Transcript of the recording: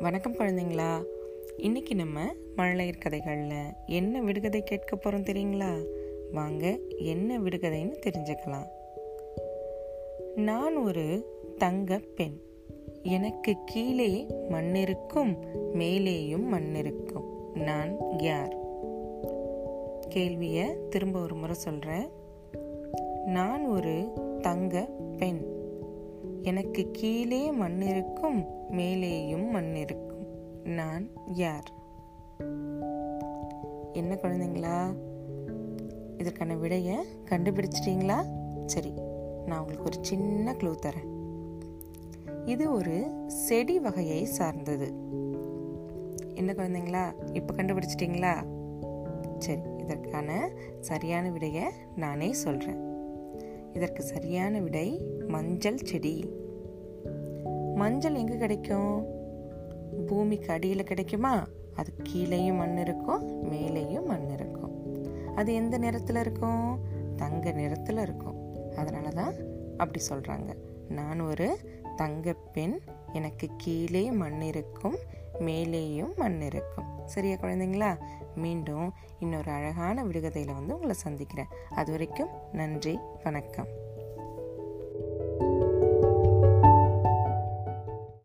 வணக்கம் குழந்தைங்களா. இன்னைக்கு நம்ம மழலையர் கதைகளில் என்ன விடுகதை கேட்க போகிறோம் தெரியுங்களா? வாங்க என்ன விடுகதைன்னு தெரிஞ்சுக்கலாம். நான் ஒரு தங்க பெண். எனக்கு கீழே மண் இருக்கும் மேலேயும் மண் இருக்கும் நான் யார்? கேள்வியை திரும்ப ஒரு முறை சொல்கிறேன் நான் ஒரு தங்க பெண். எனக்கு கீழே மண் இருக்கும் மேலேயும் மண் இருக்கும் நான் யார்? என்ன குழந்தைங்களா? இதற்கான விடைய கண்டுபிடிச்சிட்டீங்களா? சரி நான் உங்களுக்கு ஒரு சின்ன க்ளூ தரேன். இது ஒரு செடி வகையை சார்ந்தது. என்ன குழந்தைங்களா? இப்போ கண்டுபிடிச்சிட்டிங்களா? சரி இதற்கான சரியான விடையை நானே சொல்கிறேன் இதற்கு சரியான விடை மஞ்சள் செடி. மஞ்சள் எங்கே கிடைக்கும்? பூமிக்கு அடியில் கிடைக்குமா? அது கீழேயும் மண் இருக்கும் மேலேயும் மண் இருக்கும். அது எந்த நிறத்தில் இருக்கும்? தங்க நிறத்தில் இருக்கும். அதனால தான் அப்படி சொல்கிறாங்க நான் ஒரு தங்க பெண் எனக்கு கீழே மண் இருக்கும் மேலேயும் மண் இருக்கும். சரியா குழந்தைங்களா? மீண்டும் இன்னொரு அழகான விடுகதையில் வந்து உங்களை சந்திக்கிறேன். அது வரைக்கும் நன்றி வணக்கம்.